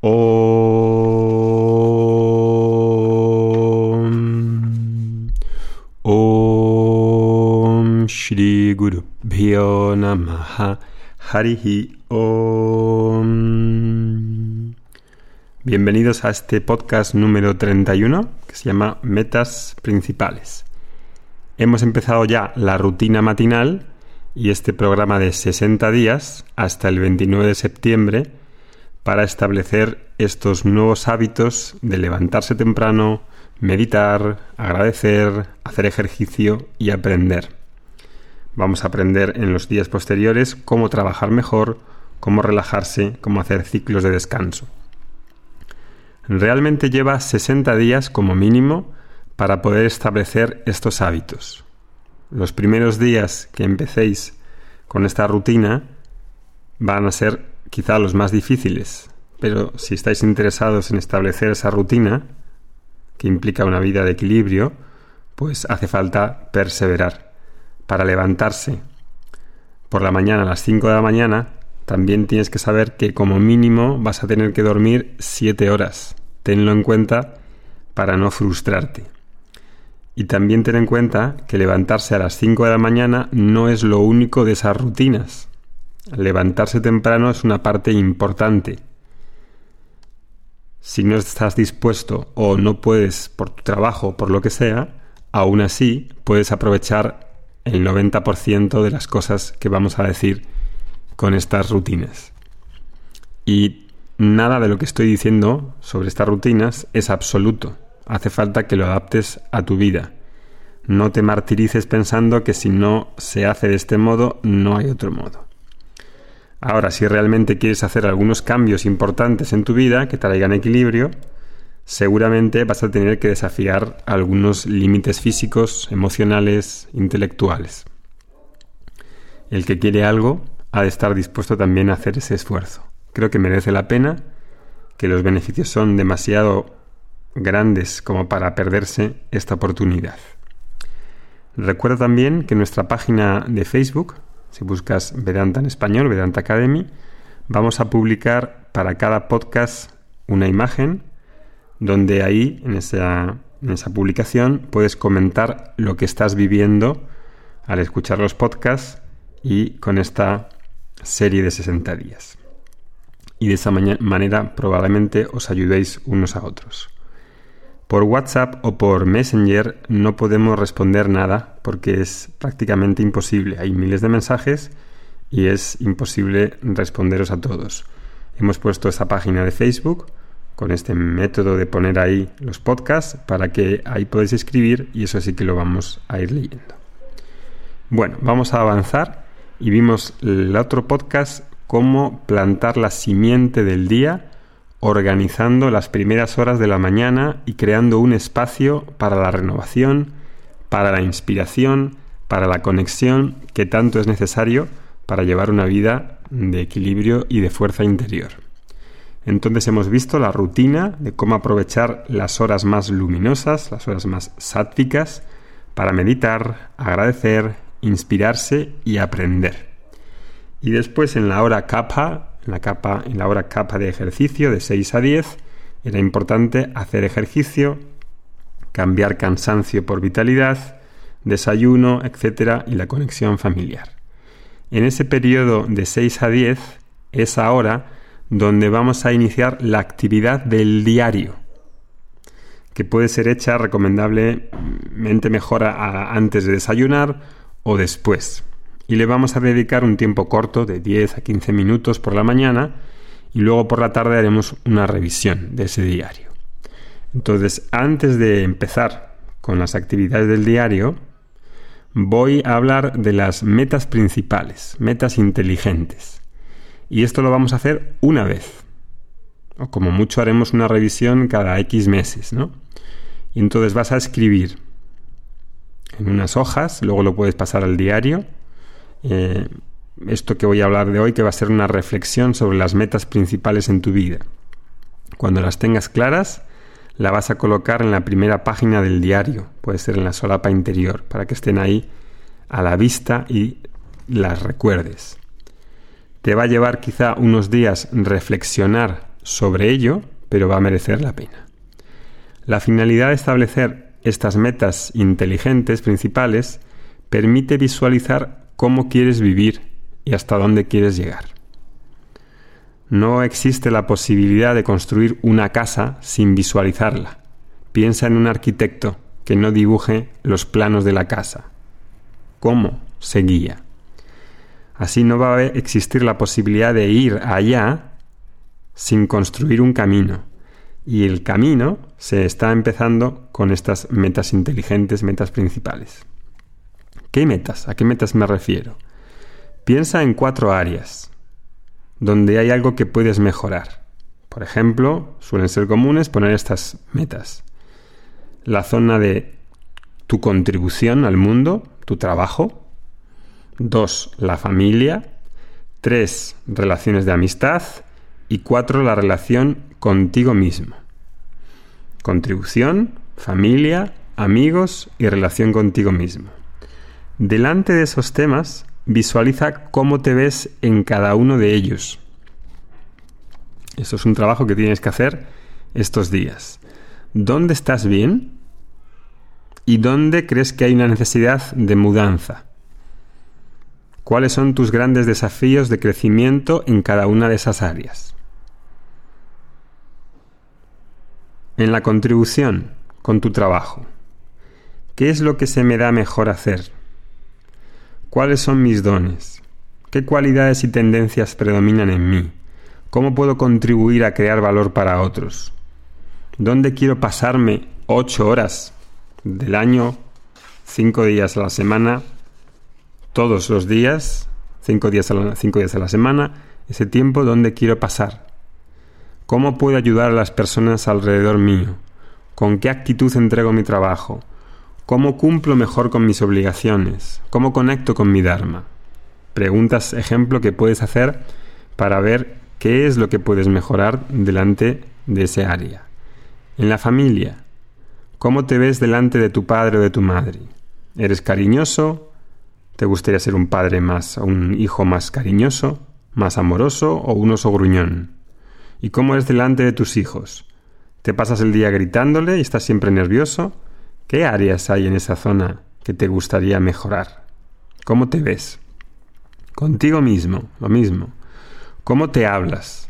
Om. Om Shri Guru Bhyo Harihi Om. Bienvenidos a este podcast número 31 que se llama Metas Principales. Hemos empezado ya la rutina matinal y este programa de 60 días hasta el 29 de septiembre para establecer estos nuevos hábitos de levantarse temprano, meditar, agradecer, hacer ejercicio y aprender. Vamos a aprender en los días posteriores cómo trabajar mejor, cómo relajarse, cómo hacer ciclos de descanso. Realmente lleva 60 días como mínimo para poder establecer estos hábitos. Los primeros días que empecéis con esta rutina van a ser quizá los más difíciles, pero si estáis interesados en establecer esa rutina, que implica una vida de equilibrio, pues hace falta perseverar. Para levantarse por la mañana a las 5 de la mañana, también tienes que saber que como mínimo vas a tener que dormir 7 horas. Tenlo en cuenta para no frustrarte. Y también ten en cuenta que levantarse a las 5 de la mañana no es lo único de esas rutinas. Levantarse temprano es una parte importante. Si no estás dispuesto o no puedes por tu trabajo por lo que sea, aún así puedes aprovechar el 90% de las cosas que vamos a decir con estas rutinas. Y nada de lo que estoy diciendo sobre estas rutinas es absoluto. Hace falta que lo adaptes a tu vida. No te martirices pensando que si no se hace de este modo, no hay otro modo. Ahora, si realmente quieres hacer algunos cambios importantes en tu vida que traigan equilibrio, seguramente vas a tener que desafiar algunos límites físicos, emocionales, intelectuales. El que quiere algo ha de estar dispuesto también a hacer ese esfuerzo. Creo que merece la pena, que los beneficios son demasiado grandes como para perderse esta oportunidad. Recuerda también que nuestra página de Facebook, si buscas Vedanta en español, Vedanta Academy, vamos a publicar para cada podcast una imagen donde ahí, en esa, en esa publicación, puedes comentar lo que estás viviendo al escuchar los podcasts y con esta serie de 60 días. Y de esa manera probablemente os ayudéis unos a otros. Por WhatsApp o por Messenger no podemos responder nada porque es prácticamente imposible. Hay miles de mensajes y es imposible responderos a todos. Hemos puesto esta página de Facebook con este método de poner ahí los podcasts para que ahí podéis escribir y eso sí que lo vamos a ir leyendo. Bueno, vamos a avanzar y vimos el otro podcast cómo plantar la simiente del día organizando las primeras horas de la mañana y creando un espacio para la renovación, para la inspiración, para la conexión que tanto es necesario para llevar una vida de equilibrio y de fuerza interior. Entonces hemos visto la rutina de cómo aprovechar las horas más luminosas, las horas más sátticas, para meditar, agradecer, inspirarse y aprender. Y después en la hora kapha en la hora capa de ejercicio de 6 a 10, era importante hacer ejercicio, cambiar cansancio por vitalidad, desayuno, etcétera, y la conexión familiar. En ese periodo de 6 a 10 es ahora donde vamos a iniciar la actividad del diario, que puede ser hecha recomendablemente mejor antes de desayunar o después y le vamos a dedicar un tiempo corto de 10 a 15 minutos por la mañana y luego por la tarde haremos una revisión de ese diario. Entonces, antes de empezar con las actividades del diario, voy a hablar de las metas principales, metas inteligentes. Y esto lo vamos a hacer una vez. O como mucho haremos una revisión cada X meses, ¿no? Y entonces vas a escribir en unas hojas, luego lo puedes pasar al diario, eh, esto que voy a hablar de hoy, que va a ser una reflexión sobre las metas principales en tu vida. Cuando las tengas claras, la vas a colocar en la primera página del diario, puede ser en la solapa interior, para que estén ahí a la vista y las recuerdes. Te va a llevar quizá unos días reflexionar sobre ello, pero va a merecer la pena. La finalidad de establecer estas metas inteligentes principales permite visualizar cómo quieres vivir y hasta dónde quieres llegar. No existe la posibilidad de construir una casa sin visualizarla. Piensa en un arquitecto que no dibuje los planos de la casa. ¿Cómo se guía? Así no va a existir la posibilidad de ir allá sin construir un camino. Y el camino se está empezando con estas metas inteligentes, metas principales. ¿Qué metas? ¿A qué metas me refiero? Piensa en cuatro áreas donde hay algo que puedes mejorar. Por ejemplo, suelen ser comunes poner estas metas. La zona de tu contribución al mundo, tu trabajo. Dos, la familia. Tres, relaciones de amistad. Y cuatro, la relación contigo mismo. Contribución, familia, amigos y relación contigo mismo. Delante de esos temas, visualiza cómo te ves en cada uno de ellos. Eso es un trabajo que tienes que hacer estos días. ¿Dónde estás bien? ¿Y dónde crees que hay una necesidad de mudanza? ¿Cuáles son tus grandes desafíos de crecimiento en cada una de esas áreas? En la contribución con tu trabajo, ¿qué es lo que se me da mejor hacer? ¿Cuáles son mis dones? ¿Qué cualidades y tendencias predominan en mí? ¿Cómo puedo contribuir a crear valor para otros? ¿Dónde quiero pasarme ocho horas del año, cinco días a la semana, todos los días, cinco días a la, cinco días a la semana, ese tiempo dónde quiero pasar? ¿Cómo puedo ayudar a las personas alrededor mío? ¿Con qué actitud entrego mi trabajo? ¿Cómo cumplo mejor con mis obligaciones? ¿Cómo conecto con mi Dharma? Preguntas, ejemplo, que puedes hacer para ver qué es lo que puedes mejorar delante de ese área. En la familia, ¿cómo te ves delante de tu padre o de tu madre? ¿Eres cariñoso? ¿Te gustaría ser un padre más, un hijo más cariñoso, más amoroso o un oso gruñón? ¿Y cómo eres delante de tus hijos? ¿Te pasas el día gritándole y estás siempre nervioso? ¿Qué áreas hay en esa zona que te gustaría mejorar? ¿Cómo te ves? Contigo mismo, lo mismo. ¿Cómo te hablas?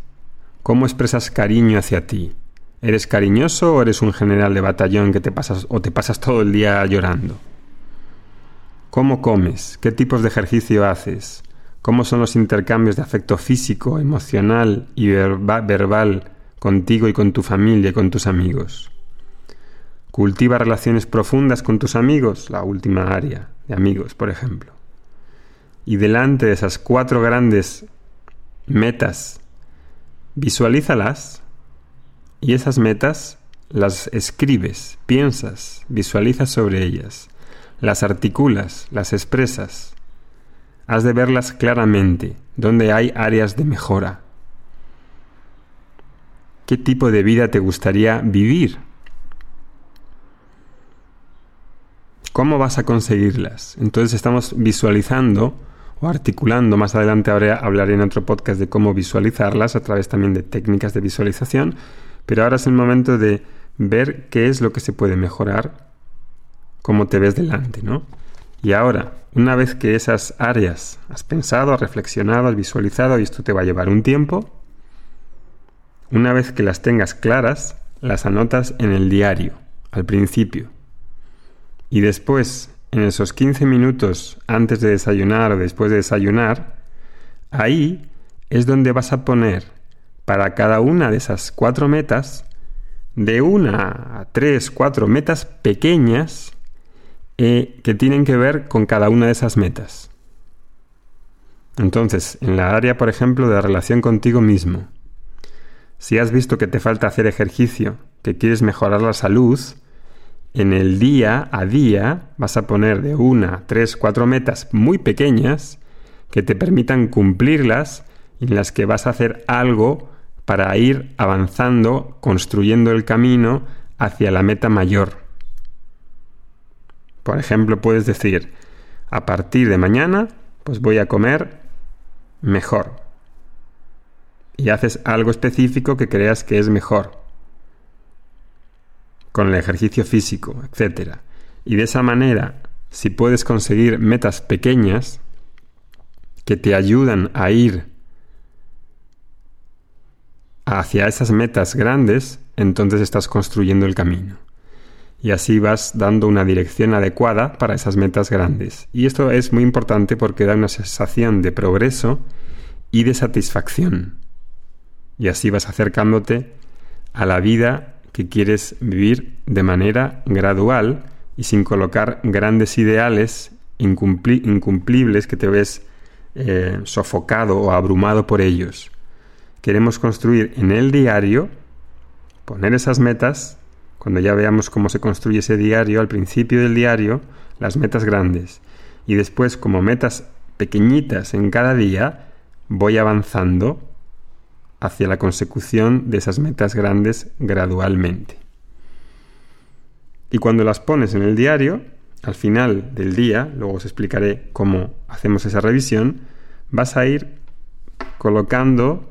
¿Cómo expresas cariño hacia ti? ¿Eres cariñoso o eres un general de batallón que te pasas o te pasas todo el día llorando? ¿Cómo comes? ¿Qué tipos de ejercicio haces? ¿Cómo son los intercambios de afecto físico, emocional y verbal contigo y con tu familia y con tus amigos? Cultiva relaciones profundas con tus amigos, la última área de amigos, por ejemplo. Y delante de esas cuatro grandes metas, visualízalas y esas metas las escribes, piensas, visualizas sobre ellas, las articulas, las expresas. Has de verlas claramente, donde hay áreas de mejora. ¿Qué tipo de vida te gustaría vivir? ¿Cómo vas a conseguirlas? Entonces estamos visualizando o articulando, más adelante ahora hablaré en otro podcast de cómo visualizarlas a través también de técnicas de visualización, pero ahora es el momento de ver qué es lo que se puede mejorar, cómo te ves delante, ¿no? Y ahora, una vez que esas áreas has pensado, has reflexionado, has visualizado, y esto te va a llevar un tiempo, una vez que las tengas claras, las anotas en el diario, al principio. Y después, en esos 15 minutos antes de desayunar o después de desayunar, ahí es donde vas a poner para cada una de esas cuatro metas, de una a tres, cuatro metas pequeñas eh, que tienen que ver con cada una de esas metas. Entonces, en la área, por ejemplo, de relación contigo mismo, si has visto que te falta hacer ejercicio, que quieres mejorar la salud, en el día a día vas a poner de una, tres, cuatro metas muy pequeñas que te permitan cumplirlas y en las que vas a hacer algo para ir avanzando, construyendo el camino hacia la meta mayor. Por ejemplo, puedes decir, a partir de mañana, pues voy a comer mejor. y haces algo específico que creas que es mejor, con el ejercicio físico, etc. Y de esa manera, si puedes conseguir metas pequeñas que te ayudan a ir hacia esas metas grandes, entonces estás construyendo el camino. Y así vas dando una dirección adecuada para esas metas grandes. Y esto es muy importante porque da una sensación de progreso y de satisfacción. Y así vas acercándote a la vida que quieres vivir de manera gradual y sin colocar grandes ideales incumplibles que te ves eh, sofocado o abrumado por ellos. Queremos construir en el diario, poner esas metas, cuando ya veamos cómo se construye ese diario, al principio del diario, las metas grandes. Y después, como metas pequeñitas en cada día, voy avanzando hacia la consecución de esas metas grandes gradualmente. Y cuando las pones en el diario, al final del día, luego os explicaré cómo hacemos esa revisión, vas a ir colocando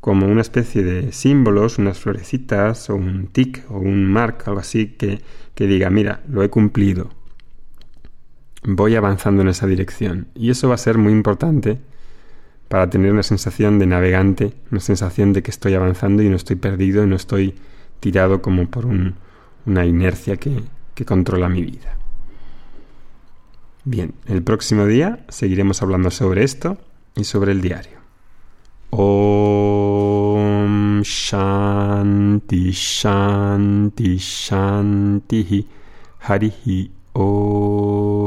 como una especie de símbolos, unas florecitas o un tic o un mark, algo así que, que diga, mira, lo he cumplido. Voy avanzando en esa dirección. Y eso va a ser muy importante para tener una sensación de navegante, una sensación de que estoy avanzando y no estoy perdido y no estoy tirado como por una inercia que, que controla mi vida. Bien, el próximo día seguiremos hablando sobre esto y sobre el diario. Om Shanti Shanti Shanti Harihi Om